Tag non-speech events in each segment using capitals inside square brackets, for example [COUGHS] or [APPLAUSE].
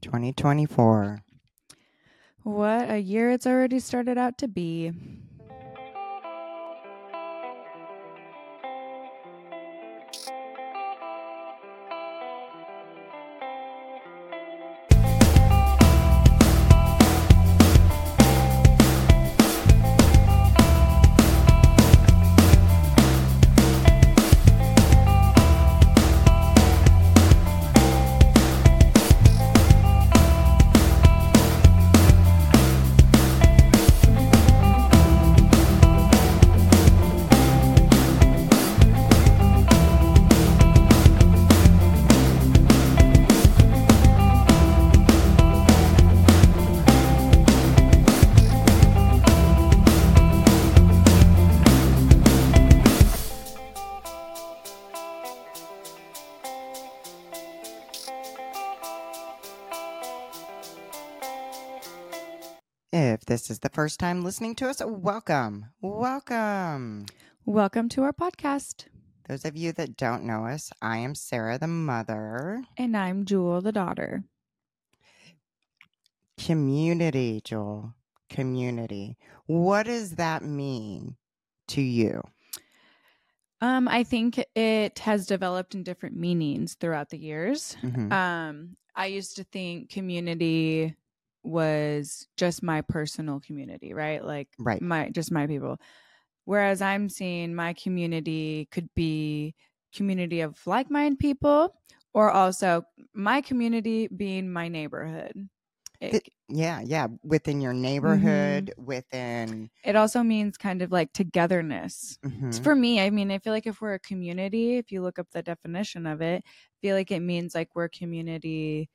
2024. What a year it's already started out to be. This is the first time listening to us, welcome. Welcome. Welcome to our podcast. Those of you that don't know us, I am Sarah, the mother. And I'm Jewel, the daughter. Community, Joel. Community. What does that mean to you? Um, I think it has developed in different meanings throughout the years. Mhm. Um, I used to think community was just my personal community, right? Like Right. my just my people. Whereas I'm seeing my community could be community of like-minded people or also my community being my neighborhood. It, Th- Yeah, yeah. Within your neighborhood, within. it also means kind of like togetherness. Mhm. For me, I mean, I feel like if we're a community, if you look up the definition of it, I feel like it means like we're a community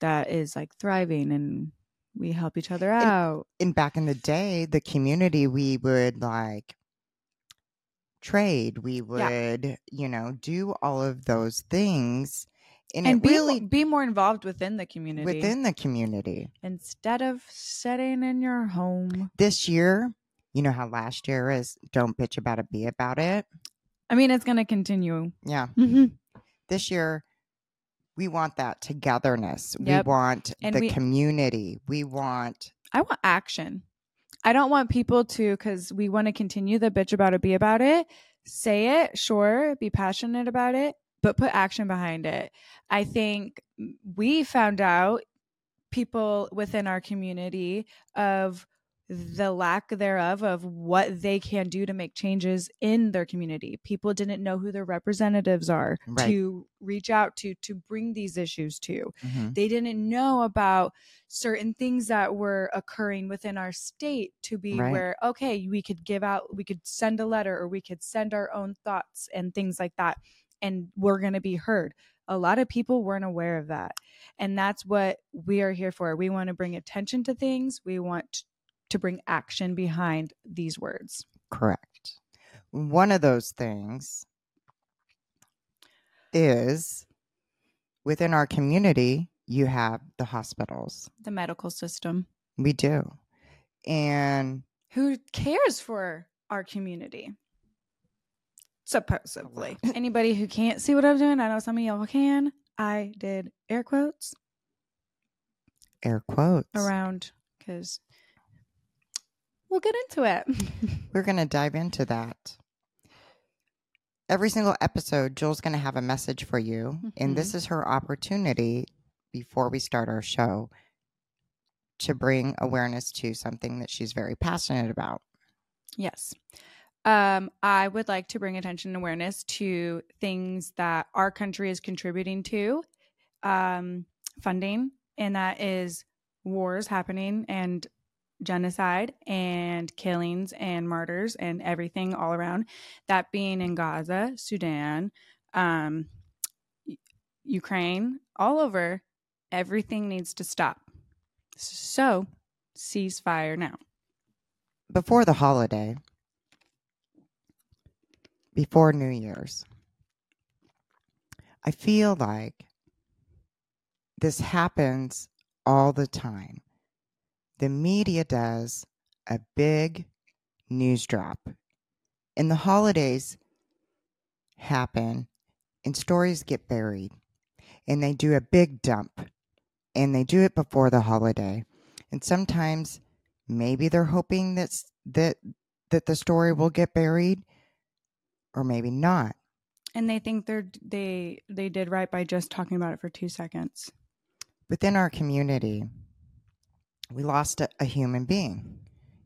that is like thriving and we help each other And- out. in back in the day, the community we would like trade. We would, you know, do all of those things, and, And be, really be more involved within the community within the community. instead of sitting in your home. This year, you know how last year is don't bitch about it, be about it. I mean, it's going to continue. Yeah, Mhm. this year we want that togetherness. Yep. We want And the we- community. We want I want action. I don't want people to, because we want to continue the bitch about it, be about it. Say it, sure, be passionate about it, but put action behind it. I think we found out people within our community of the lack thereof of what they can do to make changes in their community. People didn't know who their representatives are Right. to reach out to to bring these issues to Mhm. they didn't know about certain things that were occurring within our state to be Right. where okay we could give out we could send a letter or we could send our own thoughts and things like that and we're going to be heard a lot of people weren't aware of that and that's what we are here for we want to bring attention to things we want to bring action behind these words correct. One of those things is within our community, you have the hospitals. the medical system We do. And who cares for our community supposedly [LAUGHS] anybody who can't see what i'm doing i know some of y'all can i did air quotes air quotes. around because we'll get into it [LAUGHS] We're going to dive into that. Every single episode, Jill's going to have a message for you. And this is her opportunity before we start our show to bring awareness to something that she's very passionate about. yes um, i would like to bring attention and awareness to things that our country is contributing to um, funding and that is wars happening and genocide and killings and murders and everything all around. That being in gaza sudan um, ukraine all over everything needs to stop. So ceasefire now. Before the holiday, before New Year's, I feel like this happens all the time. The media does a big news drop, and the holidays happen, and stories get buried, and they do a big dump, and they do it before the holiday. And sometimes maybe they're hoping that that that the story will get buried or maybe not. And they think they're they they did right by just talking about it for 2 seconds. Within our community, we lost a, a human being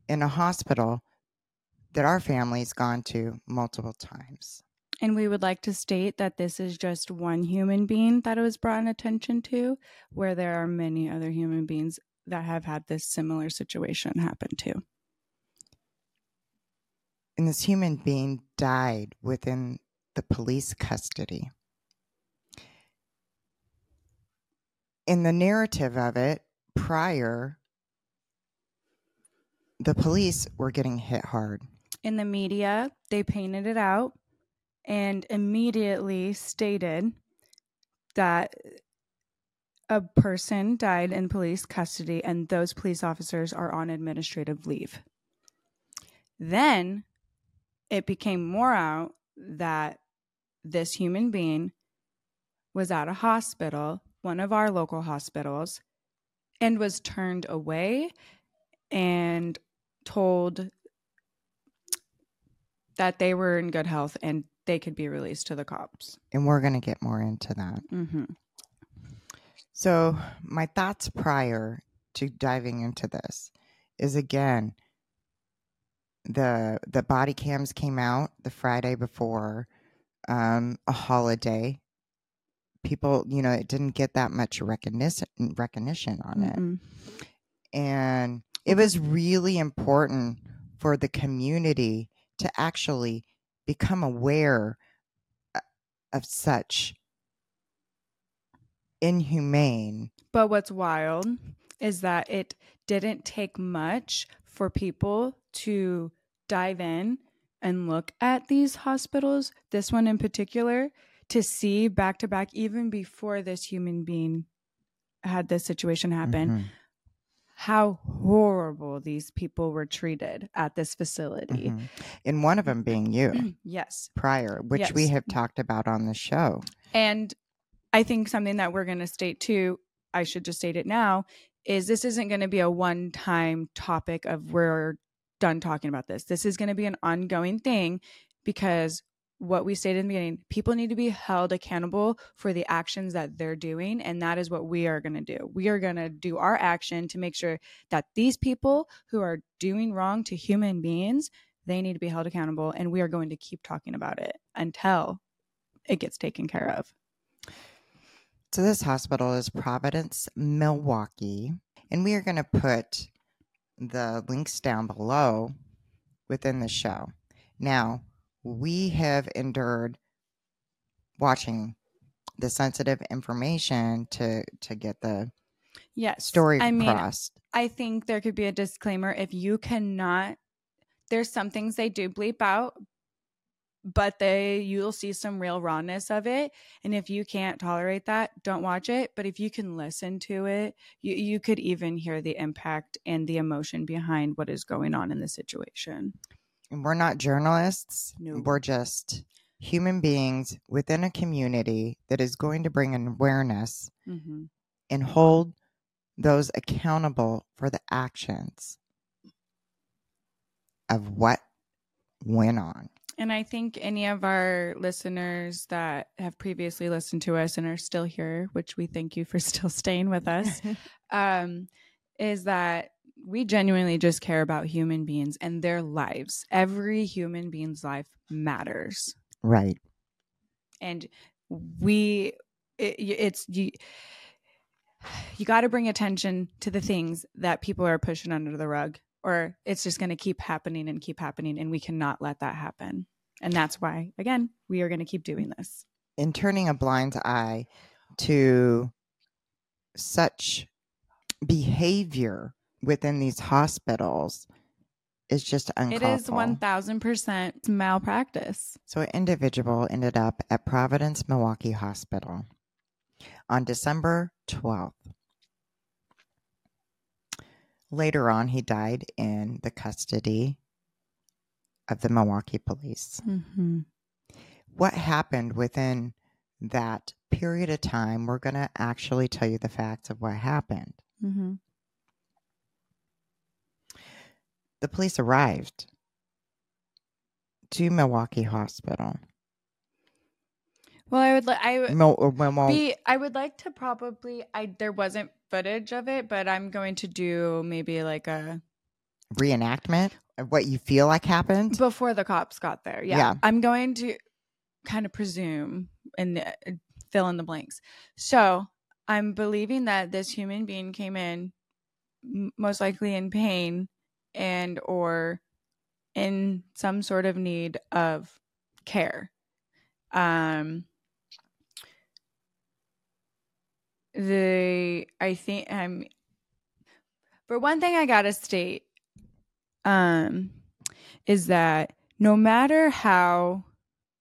in a hospital that our family's gone to multiple times. And we would like to state that this is just one human being that it was brought in attention to, where there are many other human beings that have had this similar situation happen to. And this human being died within the police custody. In the narrative of it, prior, the police were getting hit hard. In the media, they painted it out and immediately stated that a person died in police custody and those police officers are on administrative leave. Then it became more out that this human being was at a hospital, one of our local hospitals, and was turned away and told that they were in good health and they could be released to the cops. And we're going to get more into that. Mm-hmm. So, my thoughts prior to diving into this is again the the body cams came out the Friday before um, a holiday. People, you know, it didn't get that much recognition recognition on Mm-mm. it, and it was really important for the community to actually become aware uh, of such inhumane. But what's wild is that it didn't take much for people to dive in and look at these hospitals, this one in particular, to see back to back, even before this human being had this situation happen, Mhm, how horrible these people were treated at this facility. mhm. And one of them being you [CLEARS THROAT] yes. prior, which we have talked about on the show. And I think something that we're going to state too, I should just state it now, is this isn't going to be a one time topic of we're done talking about this. This is going to be an ongoing thing because what we stated in the beginning, people need to be held accountable for the actions that they're doing. And that is what we are going to do. We are going to do our action to make sure that these people who are doing wrong to human beings, they need to be held accountable. And we are going to keep talking about it until it gets taken care of. So this hospital is Providence, Milwaukie, and we are going to put the links down below within the show. Now, we have endured watching the sensitive information to to get the Yes. story I mean, crossed. I think there could be a disclaimer if you cannot there's some things they do bleep out, but they you'll see some real rawness of it. And if you can't tolerate that, don't watch it. But if you can listen to it, you, you could even hear the impact and the emotion behind what is going on in the situation. We're not journalists. No. We're just human beings within a community that is going to bring an awareness Mm-hmm. and hold those accountable for the actions of what went on. And I think any of our listeners that have previously listened to us and are still here, which we thank you for [LAUGHS] still staying with us, [LAUGHS] um, is that we genuinely just care about human beings and their lives. Every human being's life matters. Right. And we, it, it's, you, you got to bring attention to the things that people are pushing under the rug, or it's just going to keep happening and keep happening. And we cannot let that happen. And that's why, again, we are going to keep doing this. In turning a blind eye to such behavior within these hospitals is just uncalled It is for. 1000% malpractice. So an individual ended up at Providence Milwaukie Hospital on December 12th. Later on, he died in the custody of the Milwaukie police. Mm-hmm. What happened within that period of time, we're going to actually tell you the facts of what happened. Mm-hmm. The police arrived to Milwaukie Hospital. Well, I would. Li- I would Mil- or Milwa- be. I would like to probably. I there wasn't footage of it, but I'm going to do maybe like a reenactment of what you feel like happened. before the cops got there. Yeah, Yeah. I'm going to kind of presume and uh, fill in the blanks. So I'm believing that this human being came in m- most likely in pain and or in some sort of need of care. Um the I think I'm for one thing I gotta state um is that no matter how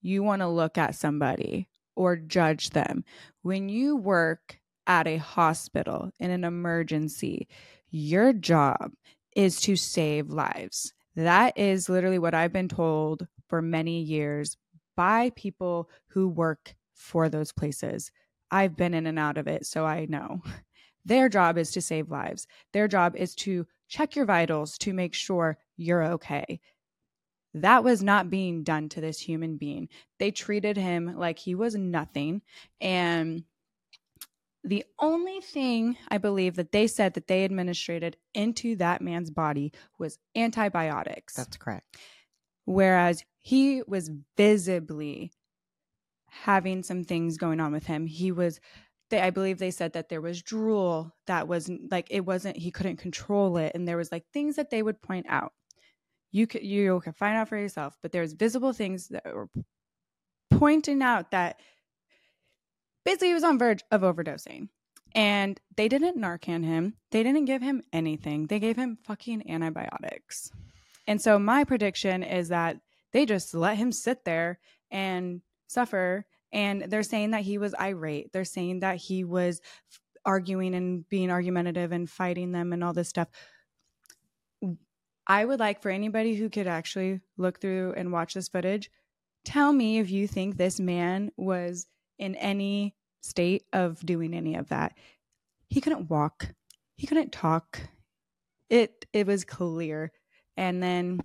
you want to look at somebody or judge them, when you work at a hospital in an emergency, your job is to save lives. That is literally what I've been told for many years by people who work for those places. I've been in and out of it, so I know. [LAUGHS] Their job is to save lives. Their job is to check your vitals to make sure you're okay. That was not being done to this human being. They treated him like he was nothing. And the only thing I believe that they said that they administrated into that man's body was antibiotics. That's correct. Whereas he was visibly having some things going on with him. He was, they, I believe they said that there was drool that was like, it wasn't, he couldn't control it. And there was like things that they would point out. You could, you can find out for yourself, but there's visible things that were pointing out that basically he was on verge of overdosing. And they didn't Narcan him. They didn't give him anything. They gave him fucking antibiotics. And so my prediction is that they just let him sit there and suffer. And they're saying that he was irate. They're saying that he was arguing and being argumentative and fighting them and all this stuff. I would like for anybody who could actually look through and watch this footage, tell me if you think this man was in any state of doing any of that. He couldn't walk. He couldn't talk. It it was clear. And then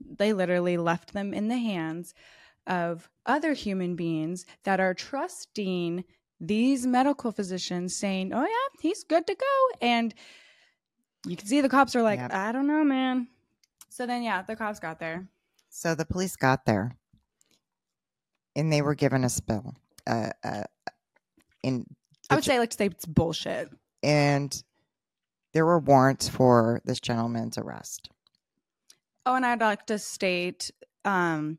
they literally left them in the hands of other human beings that are trusting these medical physicians saying, "Oh yeah, he's good to go." And you can see the cops are like, Yep. "I don't know, man." So then yeah, the cops got there. So the police got there, and they were given a spill. Uh, uh, in I would say like to say it's bullshit. and there were warrants for this gentleman's arrest. Oh, and I'd like to state um,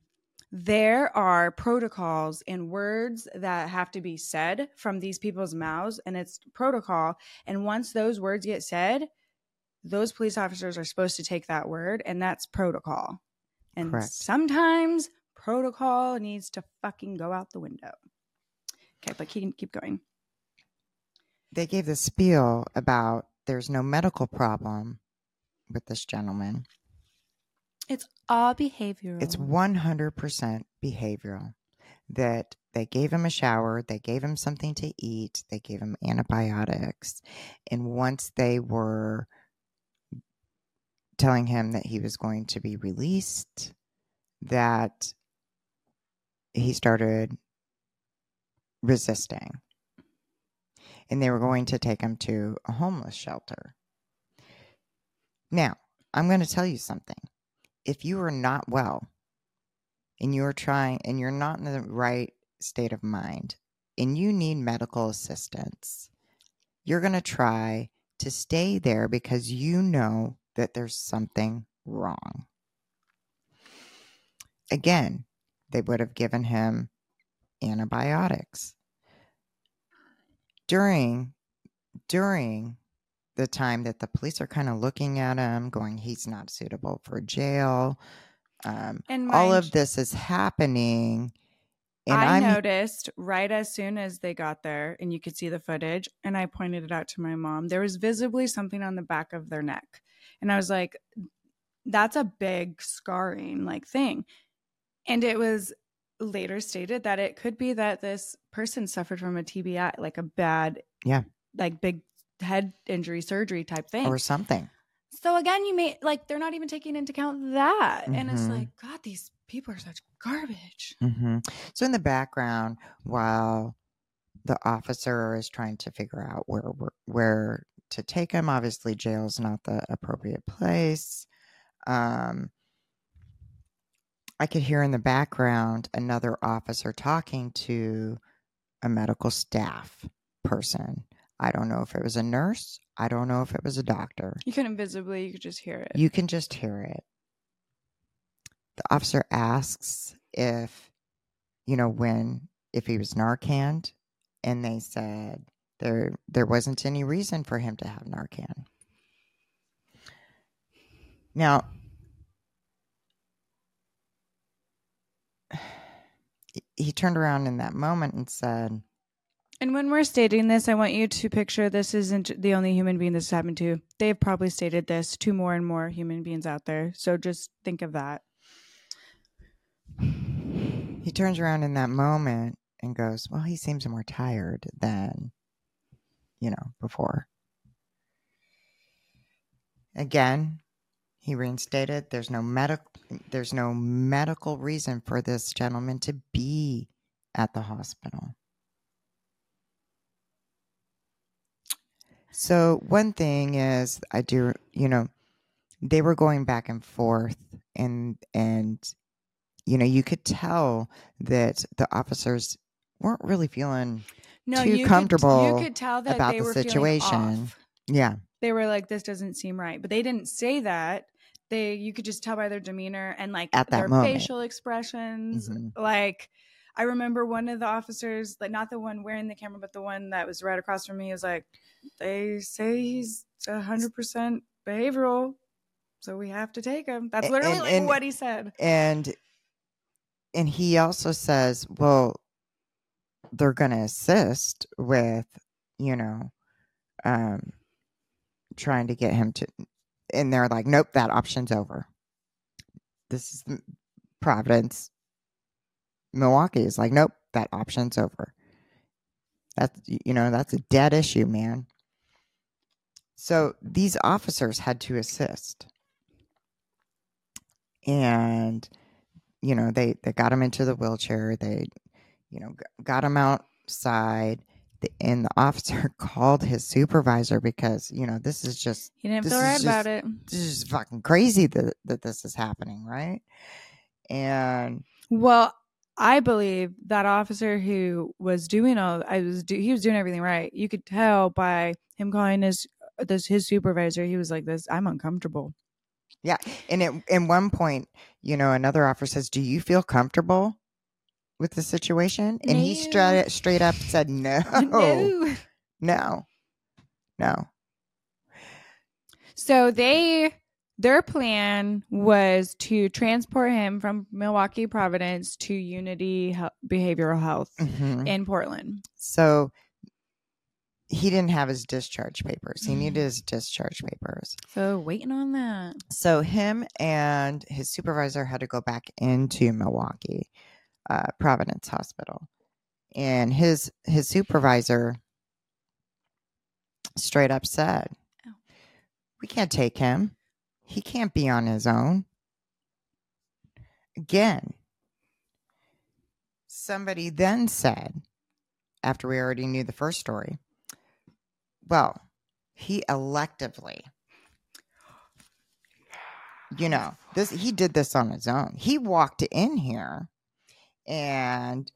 there are protocols and words that have to be said from these people's mouths, and it's protocol. And once those words get said, those police officers are supposed to take that word, and that's protocol. And Correct. sometimes protocol needs to fucking go out the window. Okay, but keep, keep going. They gave the spiel about there's no medical problem with this gentleman. It's all behavioral. It's 100% behavioral. That they gave him a shower, they gave him something to eat, they gave him antibiotics. And once they were telling him that he was going to be released, that he started resisting. And they were going to take him to a homeless shelter. Now, I'm going to tell you something if you are not well and you're trying and you're not in the right state of mind and you need medical assistance, you're going to try to stay there because you know that there's something wrong. Again, they would have given him antibiotics. During during the time that the police are kind of looking at him, going, he's not suitable for jail. Um, and all of this is happening. And I I'm noticed right as soon as they got there, and you could see the footage, and I pointed it out to my mom. There was visibly something on the back of their neck, and I was like, "That's a big scarring like thing," and it was later stated that it could be that this person suffered from a TBI, like a bad, Yeah. like big head injury surgery type thing. or something. so again, you may like they're not even taking into account that, and it's Mhm. like God, these people are such garbage. hmm So in the background, while the officer is trying to figure out where where, where to take him, obviously jail's not the appropriate place. Um, I could hear in the background another officer talking to a medical staff person. I don't know if it was a nurse. I don't know if it was a doctor. You couldn't visibly, you could just hear it. You can just hear it. The officer asks if, you know, when if he was Narcan, and they said there there wasn't any reason for him to have Narcan. Now, he turned around in that moment and said, And when we're stating this, I want you to picture this isn't the only human being this happened to. They've probably stated this to more and more human beings out there. So just think of that. he turns around in that moment and goes, Well, he seems more tired than, you know, before. Again, he reinstated there's no medical there's no medical reason for this gentleman to be at the hospital. So one thing is I do you know they were going back and forth and and you know you could tell that the officers weren't really feeling No, Too you comfortable Could, you could tell that about they the situation. yeah They were like, "This doesn't seem right," but they didn't say that. They, you could just tell by their demeanor and like At that their moment. facial expressions. Mhm. Like, I remember one of the officers, like not the one wearing the camera, but the one that was right across from me, was like, "They say he's hundred percent behavioral, so we have to take him." That's literally and- like and- what he said. and and he also says well they're going to assist with you know um trying to get him to and they're like nope that option's over. This is providence milwaukie is like nope that option's over. That's you know that's a dead issue man. So these officers had to assist. And you know they they got him into the wheelchair. They you know got him outside the, and the officer [LAUGHS] called his supervisor because you know this is just He didn't feel right about just- it. this is fucking crazy that that this is happening right and Well, I believe that officer who was doing all I was do, he was doing everything right. You could tell by him calling his this his supervisor. He was like this. I'm uncomfortable. Yeah, and at, in one point you know another officer says do you feel comfortable with the situation and he No. straight straight up said no [LAUGHS] No. no no So they their plan was to transport him from Milwaukie Providence to Unity Behavioral Health Mhm. in Portland. So he didn't have his discharge papers. He needed his discharge papers. So waiting on that. So him and his supervisor had to go back into Milwaukie, uh, Providence Hospital, and his his supervisor straight up said, Oh. "We can't take him. He can't be on his own." Again, somebody then said, after we already knew the first story, well, he electively you know this he did this on his own he walked in here and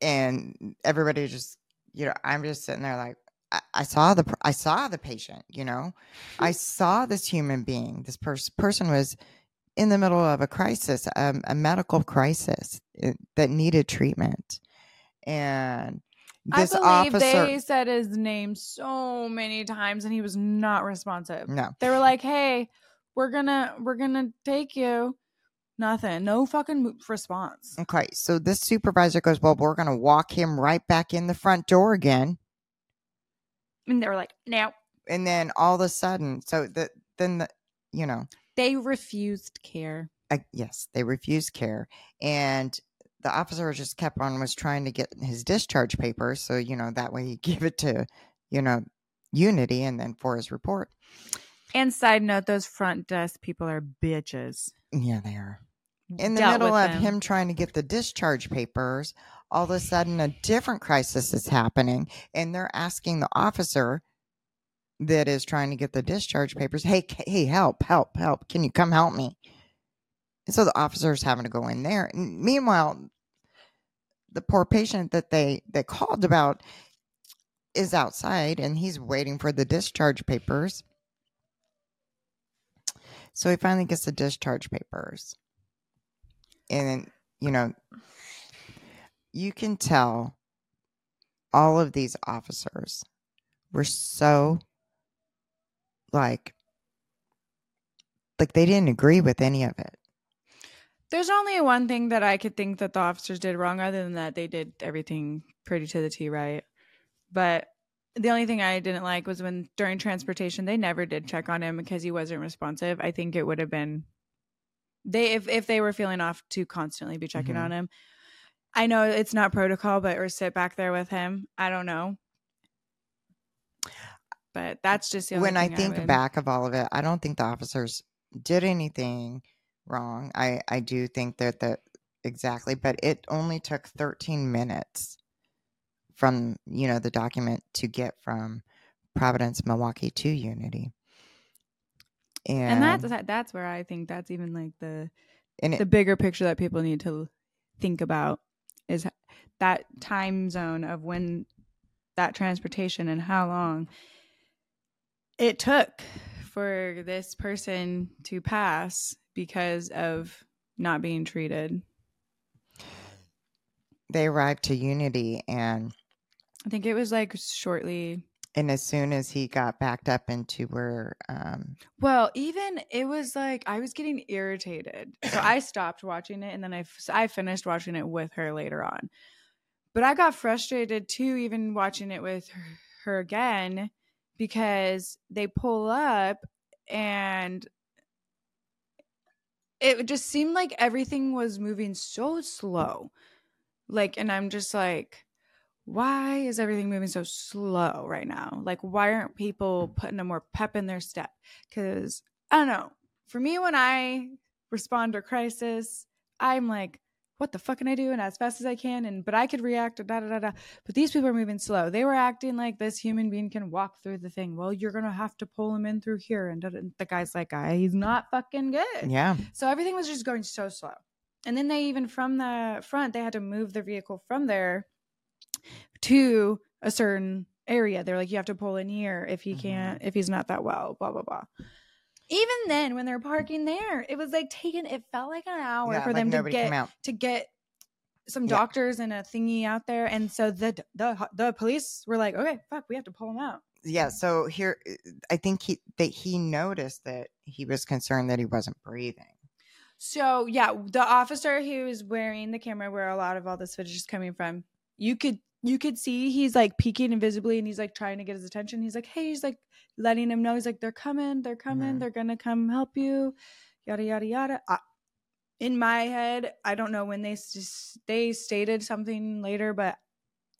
and everybody just you know i'm just sitting there like i, I saw the i saw the patient you know i [LAUGHS] saw this human being this pers- person was in the middle of a crisis um, a medical crisis uh, that needed treatment and this I believe officer they said his name so many times and he was not responsive. no They were like, "Hey, we're gonna we're gonna take you." Nothing. No fucking response. Okay, so this supervisor goes, Well, we're going to walk him right back in the front door again. And they were like, "No." And then all of a sudden, so the, then the, you know, They refused care. uh, yes, they refused care. And the officer just kept on was trying to get his discharge papers. So, you know, that way he give it to, you know, Unity and then for his report. And side note, those front desk people are bitches. Yeah, they are. In the middle of them. him trying to get the discharge papers, all of a sudden a different crisis is happening. And they're asking the officer that is trying to get the discharge papers, hey, hey, help, help, help. Can you come help me? And so the officer is having to go in there. And meanwhile, the poor patient that they they called about is outside and he's waiting for the discharge papers. So he finally gets the discharge papers. And you know, you can tell all of these officers were so like like they didn't agree with any of it. There's only one thing that I could think that the officers did wrong. Other than that, they did everything pretty to the T right. But the only thing I didn't like was when during transportation they never did check on him because he wasn't responsive. I think it would have been they if if they were feeling off to constantly be checking Mhm. on him. I know it's not protocol, but or sit back there with him. I don't know. But that's just when I think would- back of all of it, I don't think the officers did anything wrong. I I do think that the exactly, but it only took 13 minutes from, you know, the document to get from Providence, Milwaukie to Unity. And And, that's that's where I think that's even like the it, the bigger picture that people need to think about is that time zone of when that transportation and how long it took for this person to pass because of not being treated. they arrived to Unity and I think it was like shortly. And as soon as he got backed up into where um Well, even it was like I was getting irritated. So I [LAUGHS] stopped watching it and then I, f- I finished watching it with her later on. But I got frustrated too, even watching it with her, her again, because they pull up and it just seemed like everything was moving so slow. Like, and I'm just like, why is everything moving so slow right now? Like, why aren't people putting a more pep in their step? Because I don't know. For me, when I respond to a crisis, I'm like, what the fuck can I do? And as fast as I can, and but I could react, da da da da. But these people are moving slow. They were acting like this human being can walk through the thing. Well, you're gonna have to pull him in through here, and the guy's like, "I, he's not fucking good." yeah, So everything was just going so slow. And then they even from the front, they had to move the vehicle from there to a certain area. They're like, you have to pull in here if he Mhm. can't, if he's not that well, blah, blah, blah. Even then, when they're parking there, it was like taken, it felt like an hour yeah, for like them to nobody came get out. to get some Yeah. doctors and a thingy out there. And so the the the police were like, okay, fuck, we have to pull him out. Yeah, so here I think he that he noticed that he was concerned that he wasn't breathing. So yeah, the officer who was wearing the camera where a lot of all this footage is coming from, you could you could see he's like peeking invisibly and he's like trying to get his attention. He's like, hey, he's like letting him know he's like, they're coming, they're coming, Mhm. they're gonna come help you, yada yada yada. I, in my head, I don't know when they they stated something later, but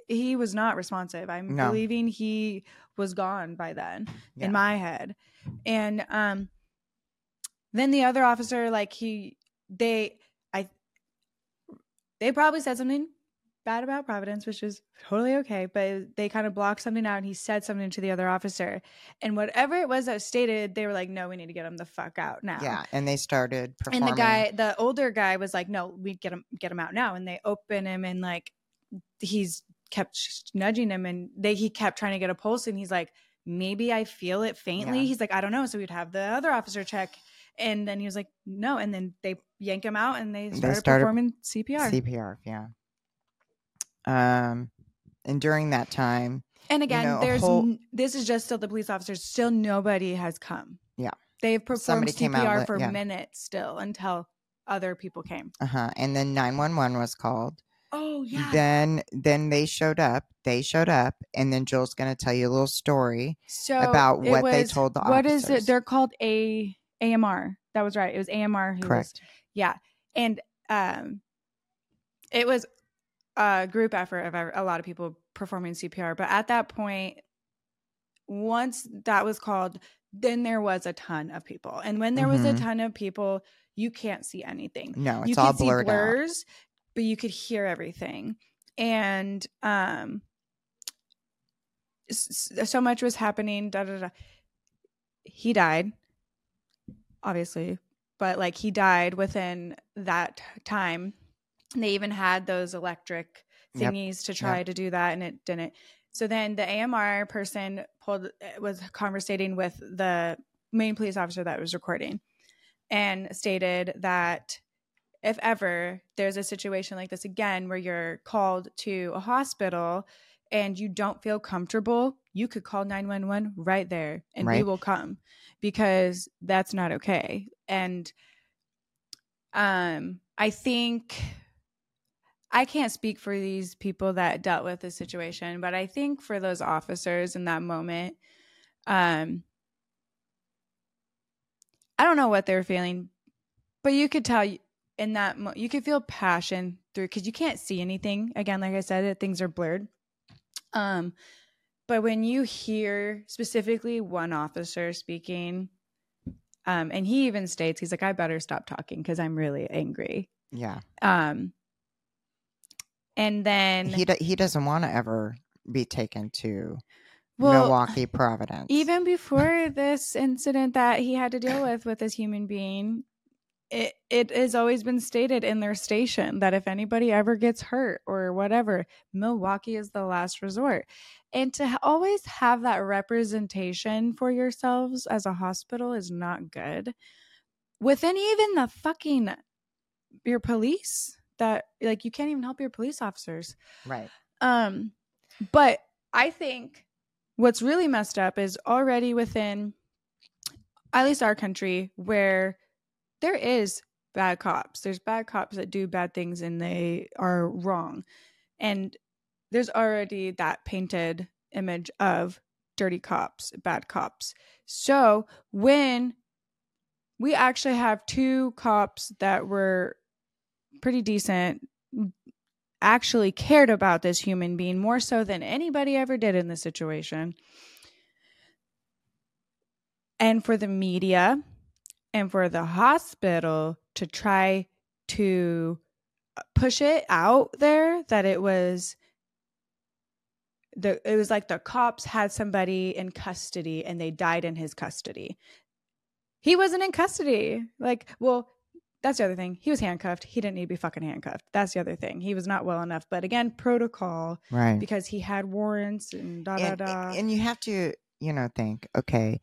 he was not responsive. I'm No. believing he was gone by then Yeah. in my head. And um then the other officer like he they I they probably said something bad about Providence, which is totally okay, but they kind of blocked something out and he said something to the other officer. And whatever it was that was stated, they were like, No, we need to get him the fuck out now. Yeah, and they started And the guy, the older guy was like, No, we get him get him out now. And they open him and like he's kept nudging him and they he kept trying to get a pulse and he's like maybe i feel it faintly Yeah. he's like i don't know so we'd have the other officer check and then he was like no and then they yank him out and they They started, started performing cpr CPR, yeah. Um, and during that time, and again know, there's whole- n- this is just still the police officers still nobody has come Yeah. they've performed Somebody cpr with- for yeah. minutes still until other people came uh huh, and then nine one one was called. oh yeah Then, then they showed up. They showed up, and then Joel's going to tell you a little story. so about what they told the What is officers. it? They're called a AMR. That was right. It was AMR who Correct. was Yeah. And um it was a group effort of a lot of people performing CPR, but at that point once that was called, then there was a ton of people. And when there was a Mhm. ton of people, you can't see anything. No, it's you all could see blurred out. blurs, but you could hear everything. And um so much was happening da da da. He died obviously, but like he died within that time. They even had those electric Yep. thingies to try to do that and it didn't. So then the AMR person pulled was conversating with the main police officer that was recording and stated that if ever there's a situation like this again where you're called to a hospital and you don't feel comfortable, you could call 911 right there and we will come because that's not okay. And um I think I can't speak for these people that dealt with the situation, but I think for those officers in that moment, um, I don't know what they're feeling, but you could tell in that mo- you could feel passion through because you can't see anything. Again, like I said, things are blurred. Um, but when you hear specifically one officer speaking, um, and he even states he's like, "I better stop talking because I'm really angry." Yeah. Um, and then He do, he doesn't want to ever be taken to well, Milwaukie, Providence. even [LAUGHS] before this incident that he had to deal with with this human being, it it has always been stated in their station that if anybody ever gets hurt or whatever, Milwaukie is the last resort. And to always have that representation for yourselves as a hospital is not good. Within even the fucking your police that like you can't even help your police officers. right. Um, but I think what's really messed up is already within at least our country where there is bad cops. There's bad cops that do bad things and they are wrong. And there's already that painted image of dirty cops, bad cops. So when we actually have two cops that were pretty decent actually cared about this human being more so than anybody ever did in this situation. And for the media and for the hospital to try to push it out there that it was the it was like the cops had somebody in custody and they died in his custody. He wasn't in custody. Like, well, that's the other thing. He was handcuffed. He didn't need to be fucking handcuffed. That's the other thing. He was not well enough. But again, protocol Right. because he had warrants and da da da. and you have to, you know, think, okay,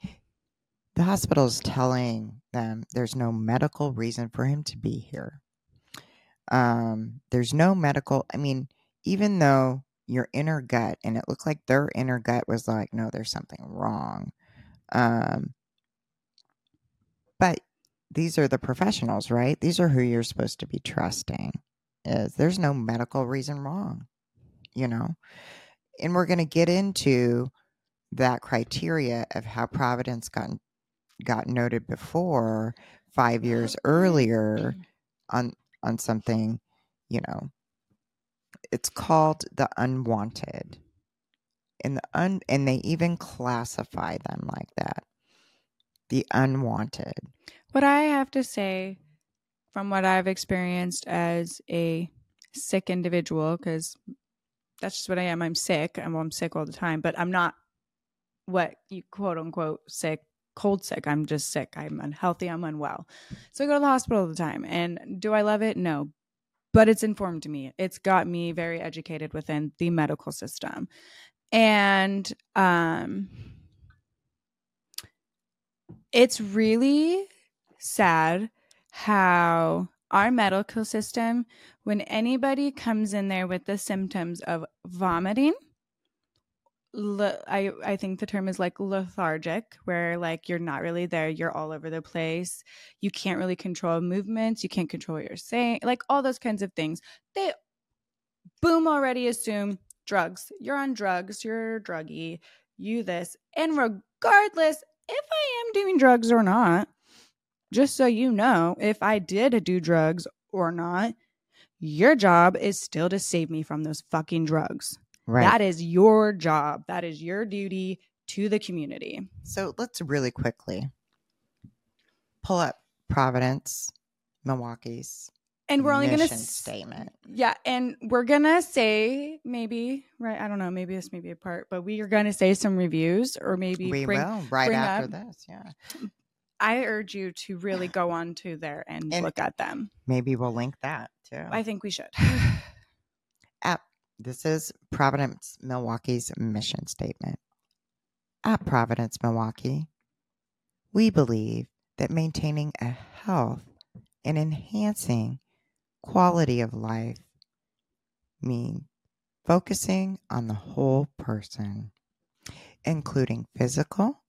the hospital's telling them there's no medical reason for him to be here. Um, there's no medical, I mean, even though your inner gut, and it looked like their inner gut was like, no, there's something wrong. Um, but these are the professionals, right? These are who you're supposed to be trusting. Is there's no medical reason wrong, you know? And we're going to get into that criteria of how Providence got got noted before five years earlier on on something, you know. It's called the unwanted. And the un and they even classify them like that. The unwanted. What I have to say from what I've experienced as a sick individual, because that's just what I am. I'm sick. I'm, I'm sick all the time, but I'm not what you quote unquote sick, cold sick. I'm just sick. I'm unhealthy. I'm unwell. So I go to the hospital all the time. And do I love it? No. But it's informed me. It's got me very educated within the medical system. And um it's really sad how our medical system, when anybody comes in there with the symptoms of vomiting, le- I I think the term is like lethargic, where like you're not really there, you're all over the place, you can't really control movements, you can't control what you're saying, like all those kinds of things. They boom already assume drugs. You're on drugs, you're druggy, you this, and regardless if I am doing drugs or not, just so you know, if I did do drugs or not, your job is still to save me from those fucking drugs. Right. That is your job. That is your duty to the community. so let's really quickly pull up Providence, Milwaukie's And we're only going to statement. Yeah, and we're gonna say maybe right. I don't know. Maybe this may be a part, but we are gonna say some reviews or maybe We bring. will right bring after up- this. Yeah. I urge you to really go on to there and, And- look at them. Maybe we'll link that too. I think we should. [LAUGHS] At, this is Providence, Milwaukie's mission statement. At Providence, Milwaukie, we believe that maintaining a health and enhancing quality of life mean focusing on the whole person, including physical,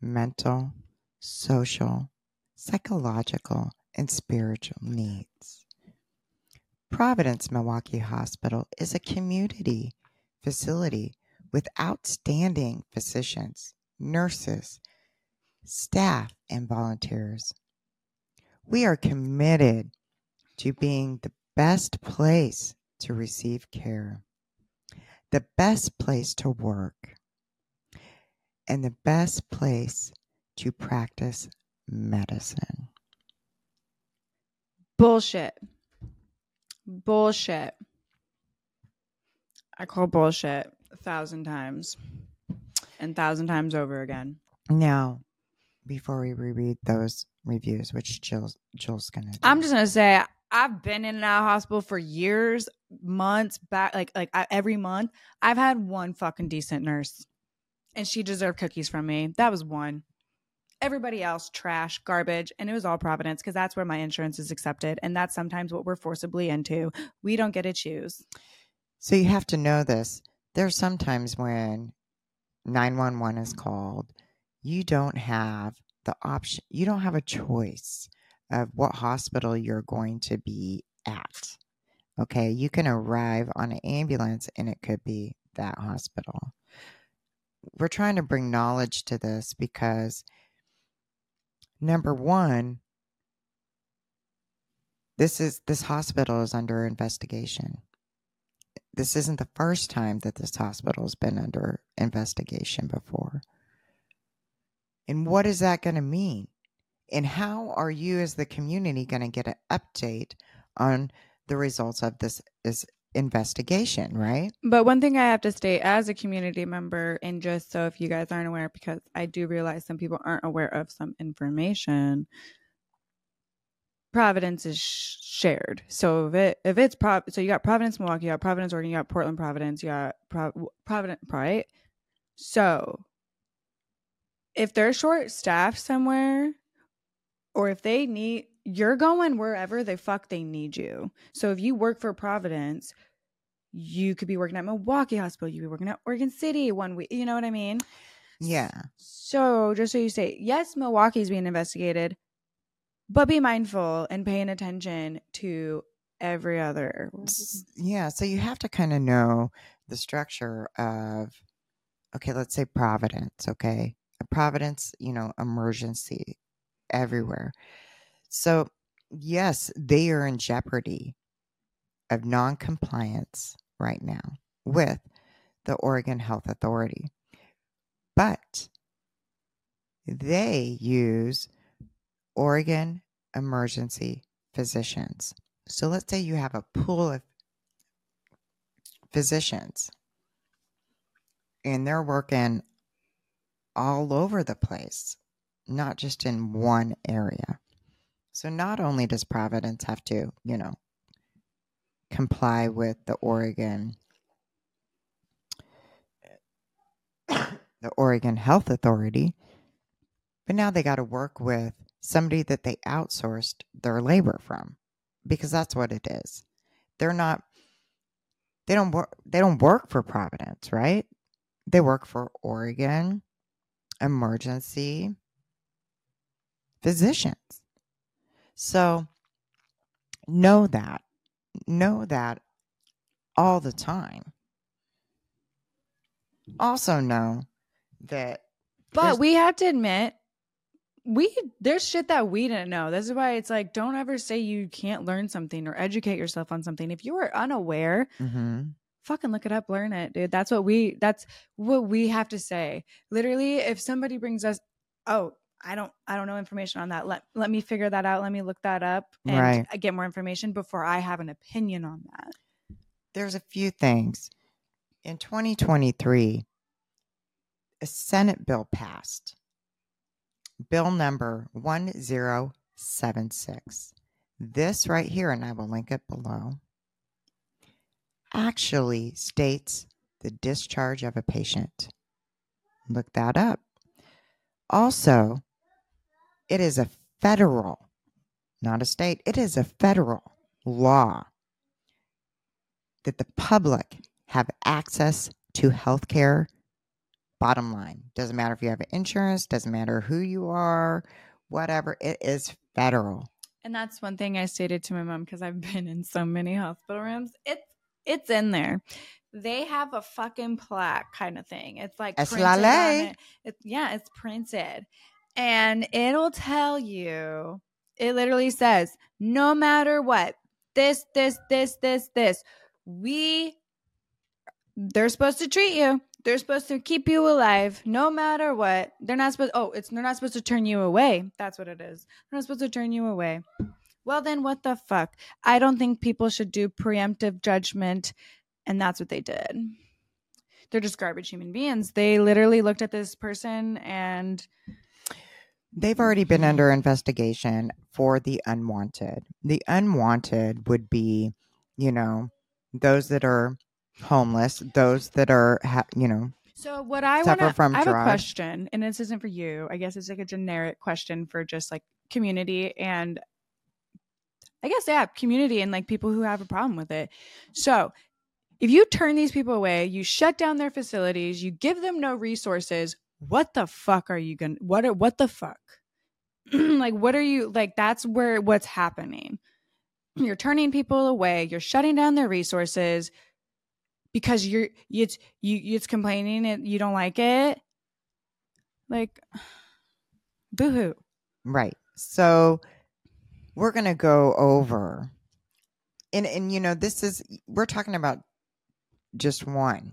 mental, social, psychological, and spiritual needs. Providence Milwaukie Hospital is a community facility with outstanding physicians, nurses, staff, and volunteers. We are committed to being the best place to receive care, the best place to work, and the best place to practice medicine. bullshit. Bullshit. I call bullshit a thousand times, and thousand times over again. Now, before we reread those reviews, which Jill's, Jill's gonna do. I'm just gonna say I've been in and out of hospital for years, months back, like like I, every month. I've had one fucking decent nurse, and she deserved cookies from me. That was one. Everybody else, trash, garbage, and it was all Providence because that's where my insurance is accepted, and that's sometimes what we're forcibly into. We don't get to choose. So you have to know this. There's sometimes when 911 is called, you don't have the option, you don't have a choice of what hospital you're going to be at. Okay. You can arrive on an ambulance and it could be that hospital. We're trying to bring knowledge to this because, number one, this is this hospital is under investigation this isn't the first time that this hospital has been under investigation before. And what is that going to mean? And how are you, as the community, going to get an update on the results of this is investigation? Right? But one thing I have to state as a community member, and just so if you guys aren't aware, because I do realize some people aren't aware of some information, Providence is sh- shared. So if it if it's Prov, so you got Providence, Milwaukie, you got Providence, Oregon, you got Portland, Providence, you got Pro- Providence, right? So if they're short staffed somewhere, or if they need, you're going wherever the fuck they need you. So if you work for Providence, you could be working at Milwaukie Hospital, you could be working at Oregon City one week. You know what I mean? Yeah. So just so you say, yes, Milwaukie's being investigated, but be mindful and paying attention to every other. Yeah. So you have to kind of know the structure of, okay, let's say Providence. Okay. A Providence, you know, emergency everywhere. So, yes, they are in jeopardy of non compliance right now with the Oregon Health Authority. But they use Oregon emergency physicians. So let's say you have a pool of physicians and they're working all over the place, not just in one area. So not only does Providence have to, you know, comply with the Oregon the Oregon Health Authority, but now they got to work with somebody that they outsourced their labor from because that's what it is. They're not they don't work they don't work for Providence, right? They work for Oregon emergency physicians. So know that. Know that all the time. Also know that But we have to admit, we there's shit that we didn't know. This is why it's like don't ever say you can't learn something or educate yourself on something. If you are unaware, hmm fucking look it up, learn it, dude. That's what we that's what we have to say. Literally, if somebody brings us, oh, I don't I don't know information on that. Let let me figure that out. Let me look that up and Right. get more information before I have an opinion on that. There's a few things. In 2023, a Senate bill passed. Bill number 1076. This right here, and I will link it below, actually states the discharge of a patient. Look that up. Also, it is a federal, not a state, it is a federal law that the public have access to health care. Bottom line, doesn't matter if you have insurance, doesn't matter who you are, whatever, it is federal. And that's one thing I stated to my mom because I've been in so many hospital rooms. It's it's in there. They have a fucking plaque kind of thing. It's like printed la on ley. it. It- yeah, it's printed, and it'll tell you. It literally says, no matter what, this, this, this, this, this, we. They're supposed to treat you. They're supposed to keep you alive, no matter what. They're not supposed. Oh, it's they're not supposed to turn you away. That's what it is. They're not supposed to turn you away. Well, then what the fuck? I don't think people should do preemptive judgment. And that's what they did. They're just garbage human beings. They literally looked at this person and They've already been mm-hmm. under investigation for the unwanted. The unwanted would be, you know, those that are homeless, those that are, ha- you know, so what I want to I have a question and this isn't for you. I guess it's like a generic question for just like community and I guess yeah, community and like people who have a problem with it. So, if you turn these people away, you shut down their facilities, you give them no resources, what the fuck are you to what are what the fuck? [CLEARS THROAT] like what are you like that's where what's happening. You're turning people away, you're shutting down their resources because you're it's you it's complaining and you don't like it. Like [SIGHS] boohoo. Right. So we're going to go over and and you know this is we're talking about just one.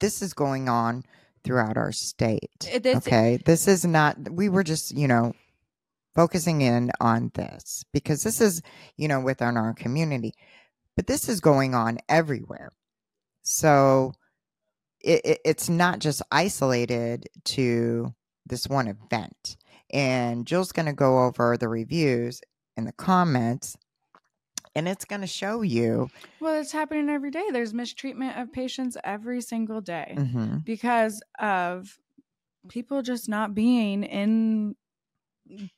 This is going on throughout our state. Eh, this- okay. This is not we were just, you know, focusing in on this because this is, you know, within our community. But this is going on everywhere. So it, it, it's not just isolated to this one event. And Jill's going to go over the reviews and the comments, and it's going to show you. Well, it's happening every day. There's mistreatment of patients every single day Mhm. because of people just not being in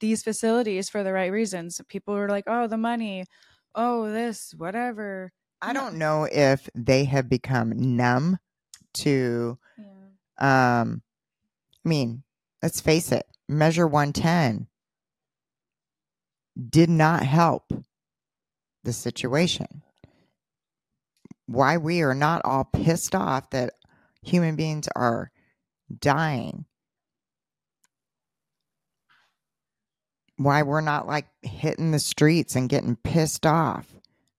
these facilities for the right reasons. People are like, "Oh, the money. Oh, this, whatever." I don't know if they have become numb to, um, I mean, let's face it, Measure 110 did not help the situation. Why we are not all pissed off that human beings are dying. Why we're not like hitting the streets and getting pissed off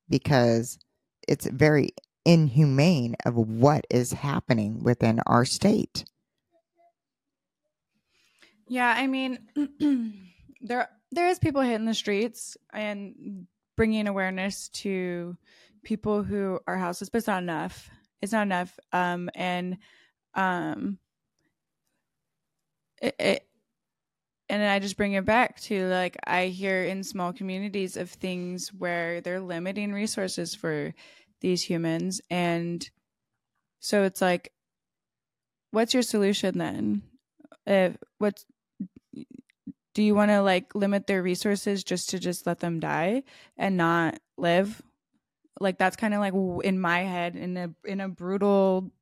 because it's very inhumane of what is happening within our state. Yeah, I mean, [CLEARS THROAT] there there is people hitting the streets and bringing awareness to people who are houseless, but it's not enough. It's not enough. Um, and um, it, it and I just bring it back to like I hear in small communities of things where they're limiting resources for these humans, and so it's like, what's your solution then? If what's do you want to like limit their resources just to just let them die and not live like that's kind of like in my head in a in a brutal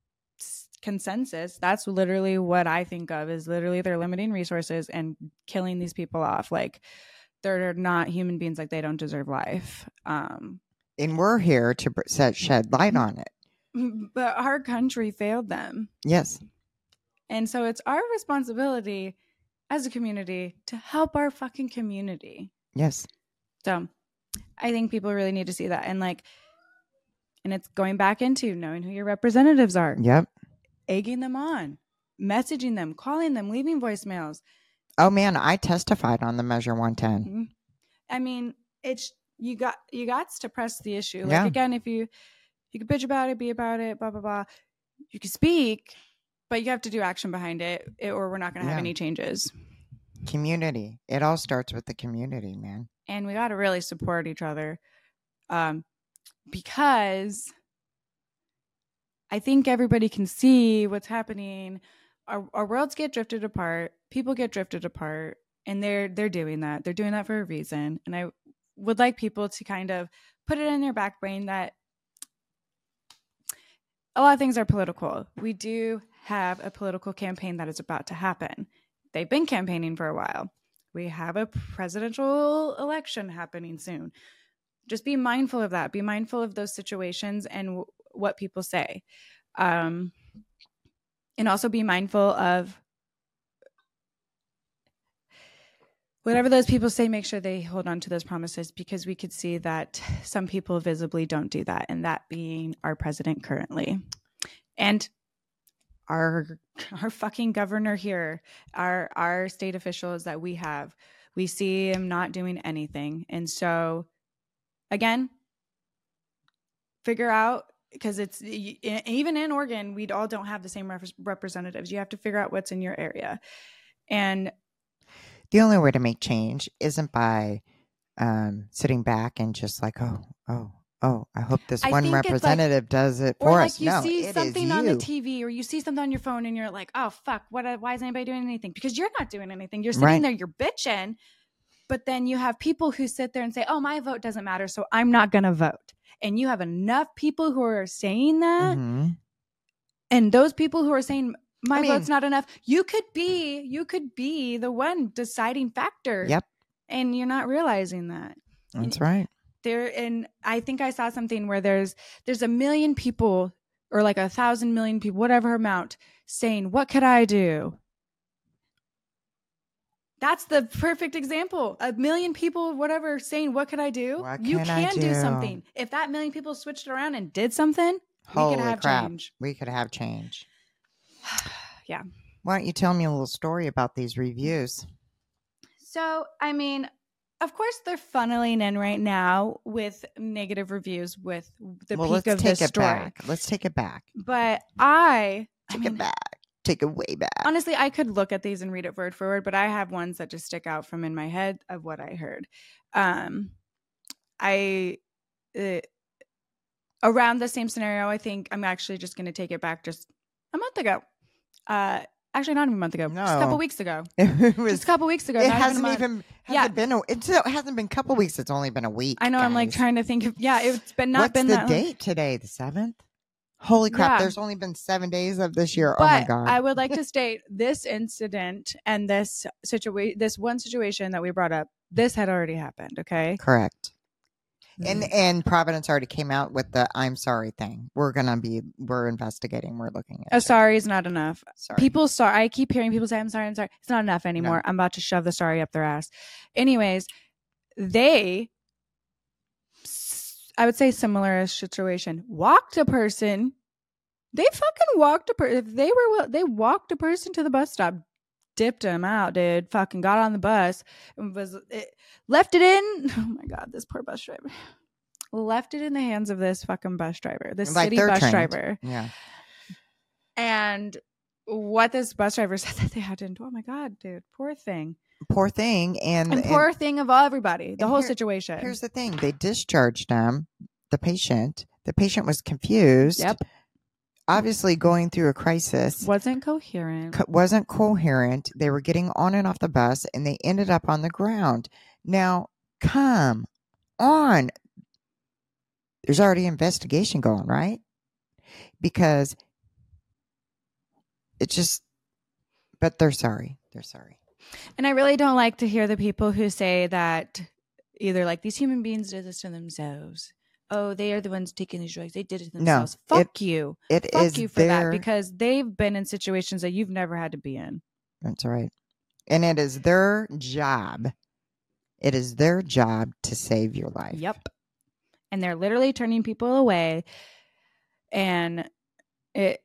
consensus that's literally what i think of is literally they're limiting resources and killing these people off like they're not human beings like they don't deserve life um And we're here to set, shed light on it. [LAUGHS] but our country failed them Yes. And so it's our responsibility as a community to help our fucking community. Yes. So I think people really need to see that. And like, and it's going back into knowing who your representatives are, Yep. egging them on, messaging them, calling them, leaving voicemails. Oh man, I testified on the Measure 110. Mm-hmm. I mean, it's you got you got to press the issue. Like Yeah. again, if you you can bitch about it, be about it, blah blah blah. You can speak, but you have to do action behind it, it- or we're not going to have Yeah. any changes. Community. It all starts with the community, man. And we got to really support each other, um, because I think everybody can see what's happening. Our, our worlds get drifted apart. People get drifted apart, and they're they're doing that. They're doing that for a reason. And I would like people to kind of put it in their back brain that a lot of things are political. We do have a political campaign that is about to happen. They've been campaigning for a while. We have a presidential election happening soon. Just be mindful of that. Be mindful of those situations and w- what people say. Um, and also be mindful of whatever those people say, make sure they hold on to those promises because we could see that some people visibly don't do that, and that being our president currently. And our [LAUGHS] our fucking governor here, our our state officials that we have, we see him not doing anything. And so again, figure out because it's even in Oregon, we all don't have the same rep- representatives. You have to figure out what's in your area. And The only way to make change isn't by um, sitting back and just like, oh, oh, oh, I hope this I one it's like- representative does it or for like us. you no, see something on the. TV or you see something on your phone and you're like, oh fuck, what? Why is anybody doing anything? Because you're not doing anything. You're sitting Right. there, you're bitching, but then you have people who sit there and say, oh, my vote doesn't matter, so I'm not gonna vote. And you have enough people who are saying that, Mhm. and those people who are saying my I mean- vote's not enough, you could be, you could be the one deciding factor. Yep. And you're not realizing that That's right. there and i think i saw something where there's there's a million people or like a thousand million people whatever amount saying what could i do that's the perfect example a million people whatever saying what could i do you can I can do? do? something if that million people switched around and did something Holy we could have crap. change We could have change. [SIGHS] Yeah. Why don't you tell me a little story about these reviews? so i mean of course they're funneling in right now with negative reviews with the well, peak let's of take this it story back. Let's take it back. but i I Take mean, it back. Take it way back. honestly i could look at these and read it word for word but i have ones that just stick out from in my head of what i heard um i uh, around the same scenario i think i'm actually just going to take it back just a month ago uh actually not even a month ago just a No. couple weeks ago [LAUGHS] it was. just a couple weeks ago it not even hasn't even. Yeah. Hasn't been. A, it's, it hasn't been a couple weeks. It's only been a week. i know i'm like trying to think of yeah it's been not What's been the that long. date today? The seventh. Holy crap! Yeah. There's only been seven days of this year. But oh my god! I would like to [LAUGHS] state this incident and this situation, this one situation that we brought up, this had already happened. Okay. Correct. And Mm. and Providence already came out with the "I'm sorry" thing. We're gonna be. We're investigating. We're looking at. a sorry is not enough. Sorry. People sorry. I keep hearing people say, "I'm sorry, I'm sorry." It's not enough anymore. I'm about to shove the sorry up their ass. Anyways, they, I would say similar situation. Walked a person. They fucking walked a person. If they were, they walked a person to the bus stop, dipped him out, dude. Fucking got on the bus and was it, left it in. [LAUGHS] Oh my god, this poor bus driver. Left it in the hands of this fucking bus driver, this Like city bus trained. driver. Yeah. And what this bus driver [LAUGHS] said that they had to do. Oh my god, dude, poor thing, Poor thing. And, and and poor thing of everybody, the whole here- situation. here's the thing: they discharged him, the patient. The patient was confused. Yep, Obviously, going through a crisis. wasn't coherent. co- wasn't coherent. They were getting on and off the bus and they ended up on the ground. Now, come on. There's already investigation going, right? Because it's just, but they're sorry. They're sorry. And I really don't like to hear the people who say that either like these human beings did this to themselves. Oh, they are the ones taking these drugs. They did it themselves. No. Fuck you. It is Fuck you for their, that because they've been in situations that you've never had to be in. That's right. And it is their job. It is their job to save your life. Yep. And they're literally turning people away. And it,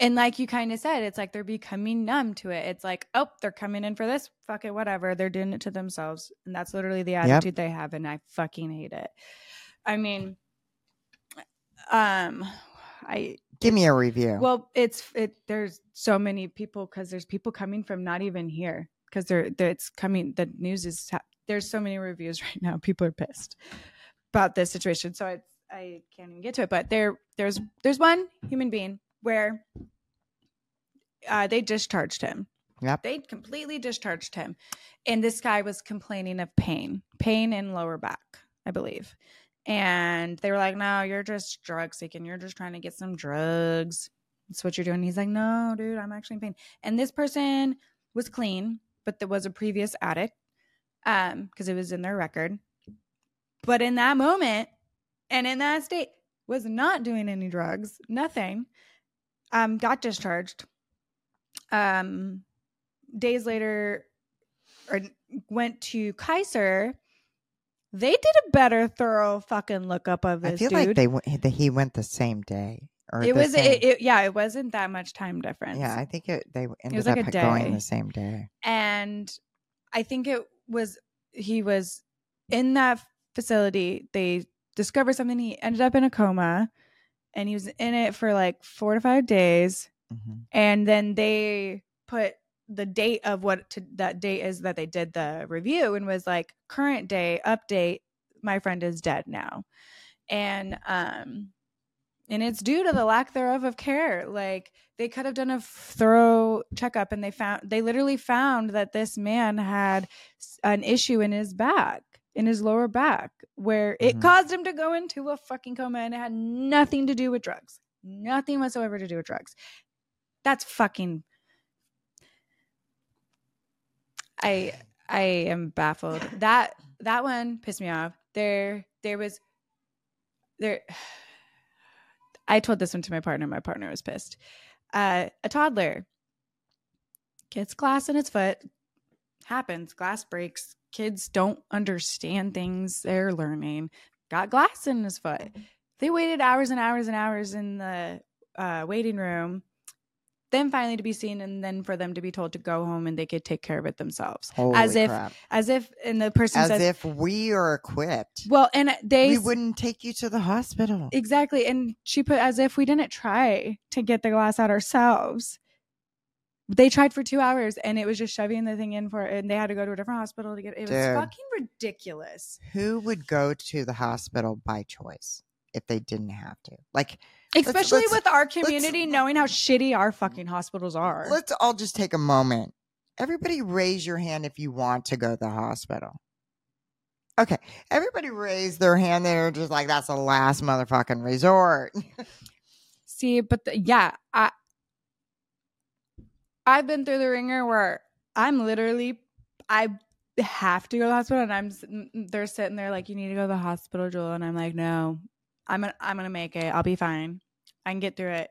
and like you kind of said, it's like they're becoming numb to it. It's like, oh, they're coming in for this. Fuck it, whatever. They're doing it to themselves. And that's literally the attitude they have. And I fucking hate it. I mean, um, I, Give me a review. well, it's it. There's so many people because there's people coming from not even here because they're, they're it's coming. The news is there's so many reviews [LAUGHS] right now. People are pissed about this situation, so I I can't even get to it. But there there's there's one human being where uh, they discharged him. Yep. They completely discharged him, and this guy was complaining of pain, pain in lower back, I believe. And they were like, "No, you're just drug seeking. You're just trying to get some drugs. That's what you're doing." He's like, "No, dude, I'm actually in pain." And this person was clean, but there was a previous addict, um, because it was in their record. But in that moment, and in that state, was not doing any drugs, nothing. Um, got discharged. Um, days later, or went to Kaiser. They did a better, thorough fucking lookup of this. I feel dude. like they went, he went the same day. Or it was, it, it, yeah, it wasn't that much time difference. yeah, I think it. They ended was like up a going the same day. and I think it was he was in that facility. They discovered something. He ended up in a coma, and he was in it for like four to five days. hmm And then they put the date of what to, that date is that they did the review, and was like current day update. My friend is dead now, and um, and it's due to the lack thereof of care. Like they could have done a thorough checkup and they found they literally found that this man had an issue in his back in his lower back where it Mhm. caused him to go into a fucking coma and it had nothing to do with drugs. Nothing whatsoever to do with drugs. That's fucking i i am baffled. [SIGHS] That that one pissed me off. There there was there [SIGHS] i told this one to my partner my partner was pissed. Uh, a toddler gets glass in its foot happens glass breaks kids don't understand things they're learning got glass in his foot they waited hours and hours and hours in the uh, waiting room then finally to be seen and then for them to be told to go home and they could take care of it themselves Holy as if crap. as if and the person As says if we are equipped. well and they we wouldn't take you to the hospital. Exactly. And she put as if we didn't try to get the glass out ourselves. They tried for two hours and it was just shoving the thing in for it and they had to go to a different hospital to get it. was Dude. fucking ridiculous. Who would go to the hospital by choice if they didn't have to? Like, Especially let's- with our community knowing how shitty our fucking hospitals are. let's all just take a moment. Everybody raise your hand if you want to go to the hospital. Okay. Everybody raise their hand. They're just like, that's the last motherfucking resort. [LAUGHS] See, but the, yeah, I I've been through the ringer where I'm literally I have to go to the hospital and I'm s- m- m- they're sitting there like you need to go to the hospital, Joel, and I'm like, no, I'm gonna I'm gonna make it. I'll be fine. I can get through it.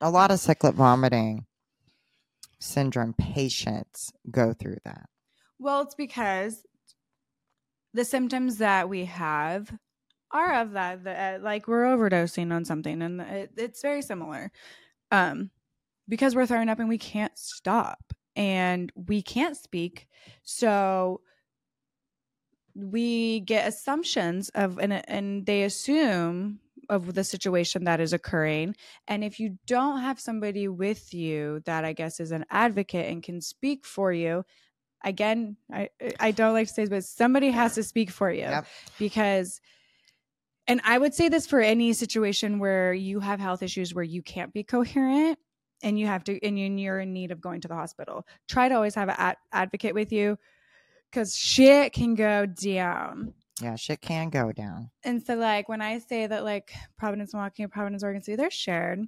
a lot of cyclic vomiting syndrome patients go through that. Well, it's because the symptoms that we have are of that, the, like we're overdosing on something, and it, it's very similar. Um, because we're throwing up and we can't stop, and we can't speak, so we get assumptions of, and and they assume of the situation that is occurring. And if you don't have somebody with you that I guess is an advocate and can speak for you, again, I I don't like to say this, but somebody has to speak for you Yep. because and I would say this for any situation where you have health issues where you can't be coherent and you have to and you- and you're in need of going to the hospital. Try to always have an ad- advocate with you cuz shit can go down. Yeah, shit can go down. And so like when I say that like Providence, Milwaukie, and Providence, Oregon City, they're shared.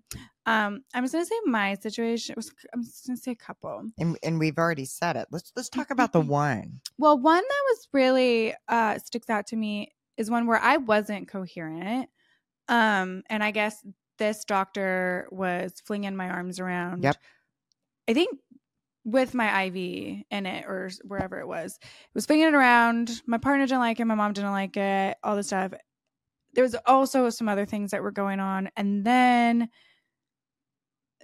Um, I'm just gonna say my situation was I'm just gonna say a couple. And and we've already said it. Let's let's talk about the one. Well, one that was really uh sticks out to me is one where I wasn't coherent. Um, and I guess this doctor was flinging my arms around. Yep. I think with my IV in it or wherever it was. It was flinging it around. My partner didn't like it. My mom didn't like it. All this stuff. There was also some other things that were going on, and then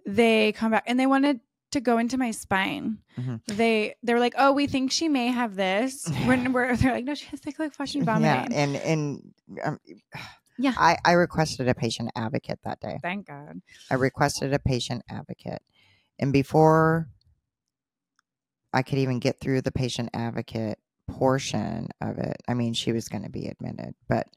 they come back and they wanted to go into my spine. Mhm. They they were like, "Oh, we think she may have this." [LAUGHS] When we're they're like, "No, she has like, like fucking Yeah, vomiting." and and um, Yeah. I I requested a patient advocate that day. Thank God. I requested a patient advocate, and before I could even get through the patient advocate portion of it, I mean, she was going to be admitted, but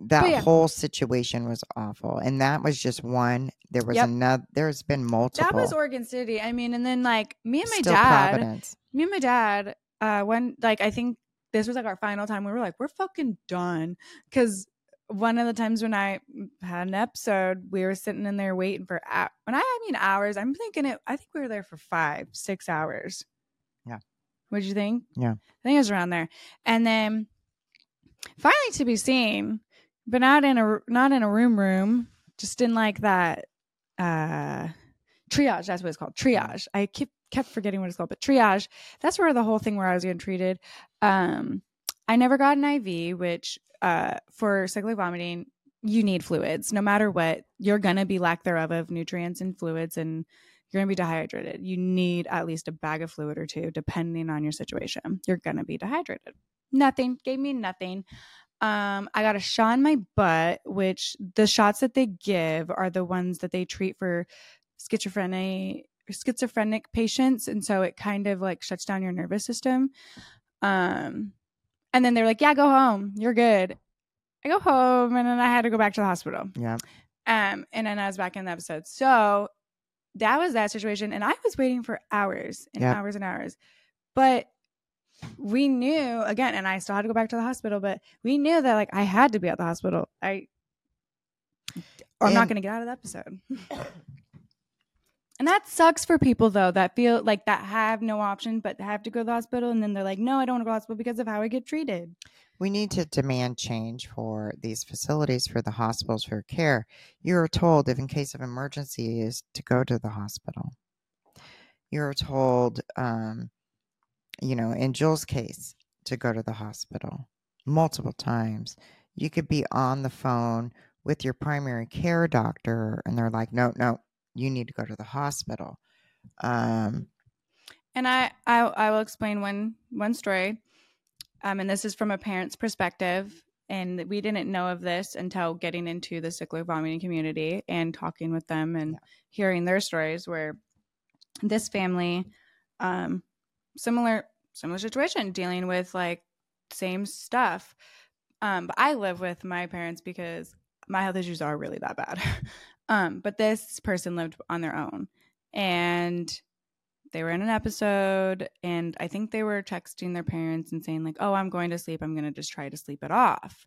that yeah. whole situation was awful, and that was just one. There was Yep. another. There's been multiple. That was Oregon City. I mean, and then like me and my Still dad. Providence. me and my dad uh when like i think this was like our final time we were like we're fucking done because one of the times when i had an episode we were sitting in there waiting for when i I mean hours i'm thinking it i think we were there for five six hours. Yeah. what'd you think? Yeah. i think it was around there. And then finally to be seen but not in a not in a room room just in like that uh triage that's what it's called triage. I keep kept forgetting what it's called but triage that's where the whole thing where i was getting treated. Um i never got an iv which uh for cyclic vomiting you need fluids. No matter what you're gonna be lack thereof of nutrients and fluids and you're gonna be dehydrated. You need at least a bag of fluid or two depending on your situation. You're gonna be dehydrated. Nothing. Gave me nothing. Um i got a shot in my butt which the shots that they give are the ones that they treat for schizophrenic schizophrenic patients and so it kind of like shuts down your nervous system. Um and then they're like yeah go home. You're good. I go home and then i had to go back to the hospital. Yeah. um and then i was back in the episode. So that was that situation and i was waiting for hours and Yep. hours and hours. But we knew again and i still had to go back to the hospital but we knew that like i had to be at the hospital. I i'm not going to get out of the episode [COUGHS] and that sucks for people though that feel like that have no option but have to go to the hospital and then they're like no i don't want to go to the hospital because of how i get treated We need to demand change for these facilities, for the hospitals, for care. You are told, if in case of emergency, is to go to the hospital. You're told, um, you know, in Jill's case, to go to the hospital multiple times. You could be on the phone with your primary care doctor, and they're like, no, no, you need to go to the hospital. Um, And I, I, I will explain one one story, um, and this is from a parent's perspective. And we didn't know of this until getting into the cyclic vomiting community and talking with them and Yeah. hearing their stories. Where this family, um, similar similar situation, dealing with like same stuff. Um, but I live with my parents because my health issues are really that bad. [LAUGHS] um, but this person lived on their own, and they were in an episode and i think they were texting their parents and saying like oh i'm going to sleep. I'm going to just try to sleep it off.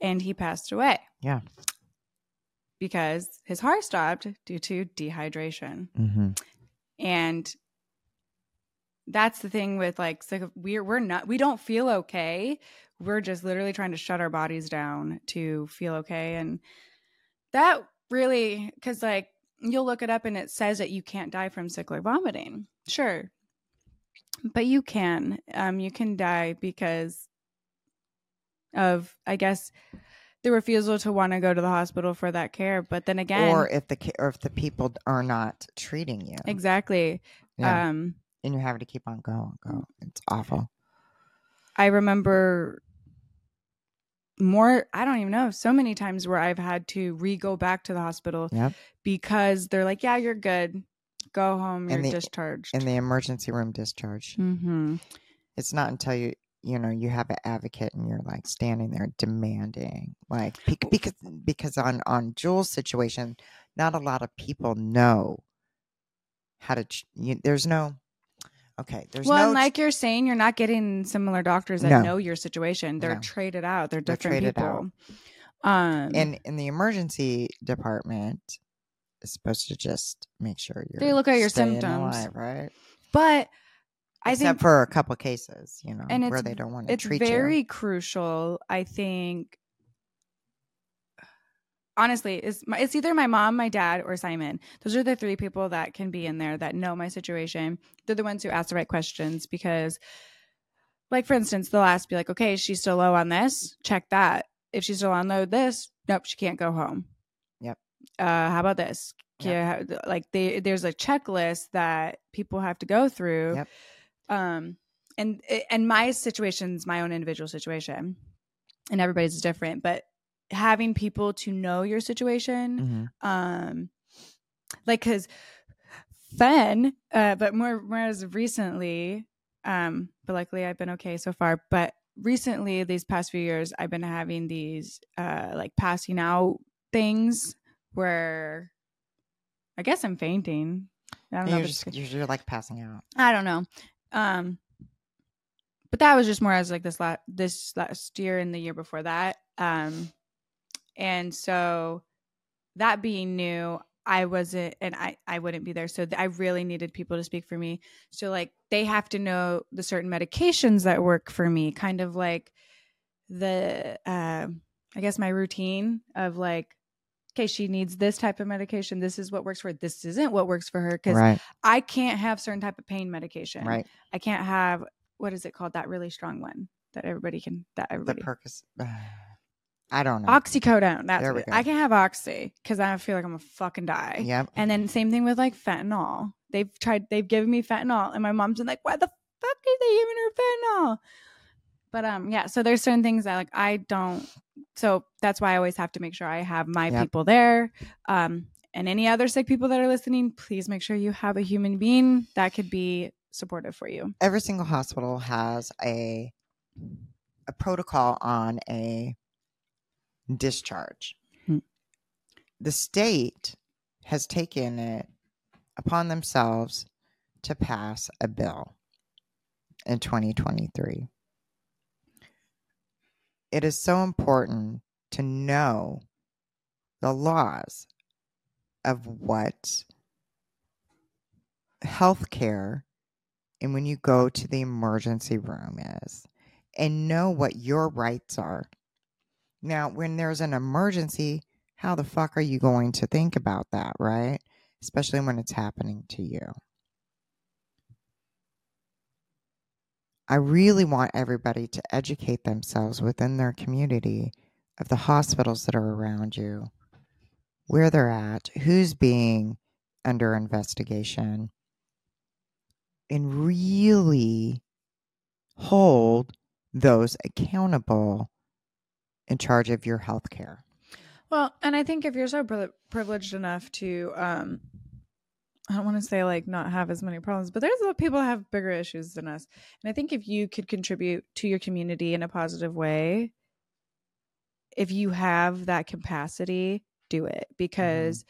And he passed away. Yeah. because his heart stopped due to dehydration. Mhm. and that's the thing with like so we're we're not we don't feel okay. We're just literally trying to shut our bodies down to feel okay. And that really because like you'll look it up and it says that you can't die from cyclic vomiting sure but you can um you can die because of i guess the refusal to want to go to the hospital for that care but then again or if the or if the people are not treating you, exactly Yeah. um and you're having to keep on going. Go. It's awful. I remember more, I don't even know, so many times where I've had to re go back to the hospital Yep. because they're like, yeah, you're good. Go home. You're the- discharged. In the emergency room discharge. hmm It's not until you you know you have an advocate and you're like standing there demanding like because because on on Jules' situation, not a lot of people know how to. You, there's no. Okay, there's Well, no. and like you're saying, you're not getting similar doctors that No. know your situation. They're No. traded out. They're They're different traded people. Um, and in the emergency department is supposed to just make sure you're They look at your symptoms. alive, right? but I Except think for a couple cases, you know, where they don't want to it's treat very crucial i think honestly, it's my, it's either my mom, my dad, or Simon. Those are the three people that can be in there that know my situation. They're the ones who ask the right questions because, like for instance, they'll ask, be like, okay, she's still low on this. Check that. If she's still on low this, nope, she can't go home. Yep. Uh, how about this? Yeah, like they, there's a checklist that people have to go through. Yep. Um, and and my situation's my own individual situation, and everybody's different. But having people to know your situation, Mhm. um, like because then, uh, but more more as recently, um, but luckily I've been okay so far. But recently, these past few years, I've been having these uh like passing out things where I guess I'm fainting. I don't know. You're just you're, you're like passing out. I don't know. Um, but that was just more as like this last this last year and the year before that. Um, and so that being new, I wasn't, and I I wouldn't be there. So th- I really needed people to speak for me. So like they have to know the certain medications that work for me, kind of like the um I guess my routine of like. Okay, she needs this type of medication. This is what works for her. This isn't what works for her because Right. I can't have certain type of pain medication. Right. I can't have what is it called? That really strong one that everybody can that everybody. The Percocet. [SIGHS] [SIGHS] [SIGHS] I don't know. oxycodone. That's There we go. I can have oxy because I feel like I'm gonna fucking die. Yep. And then same thing with like fentanyl. They've tried. They've given me fentanyl, and my mom's been like, "Why the fuck are they giving her fentanyl?" But um, yeah. So there's certain things that like I don't. So that's why I always have to make sure I have my Yep. people there. Um, and any other sick people that are listening, please make sure you have a human being that could be supportive for you. Every single hospital has a a protocol on a discharge. Hmm. The state has taken it upon themselves to pass a bill in 2023. It is so important to know the laws of what healthcare and when you go to the emergency room is and know what your rights are. Now, when there's an emergency, how the fuck are you going to think about that, right? Especially when it's happening to you. I really want everybody to educate themselves within their community of the hospitals that are around you, where they're at, who's being under investigation, and really hold those accountable in charge of your health care. Well, and I think if you're so pri- privileged enough to, um, I don't want to say like not have as many problems, but there's a lot of people that have bigger issues than us. And I think if you could contribute to your community in a positive way, if you have that capacity, do it because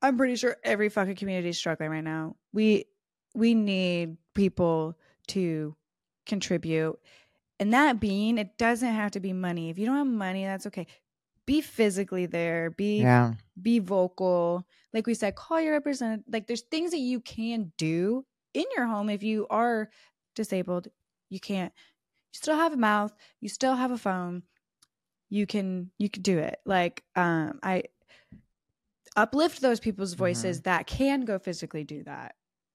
I'm pretty sure every fucking community is struggling right now. We we need people to contribute. And that being, it doesn't have to be money. If you don't have money, that's okay. Be physically there. Be Yeah. be vocal. Like we said, call your representative. Like there's things that you can do in your home if you are disabled. You can't. You still have a mouth. You still have a phone. You can you can do it. Like um I uplift those people's voices that can go physically do that.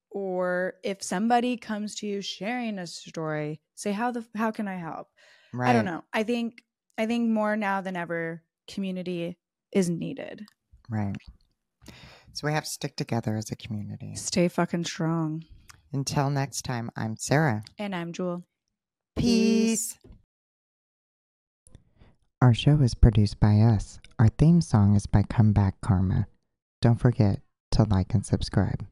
Or if somebody comes to you sharing a story, say how the how can I help? Right. I don't know. I think I think more now than ever community is needed. Right. So we have to stick together as a community. Stay fucking strong. Until next time, I'm Sarah. And I'm Jewel. Peace. Our show is produced by us. Our theme song is by Comeback Karma. Don't forget to like and subscribe.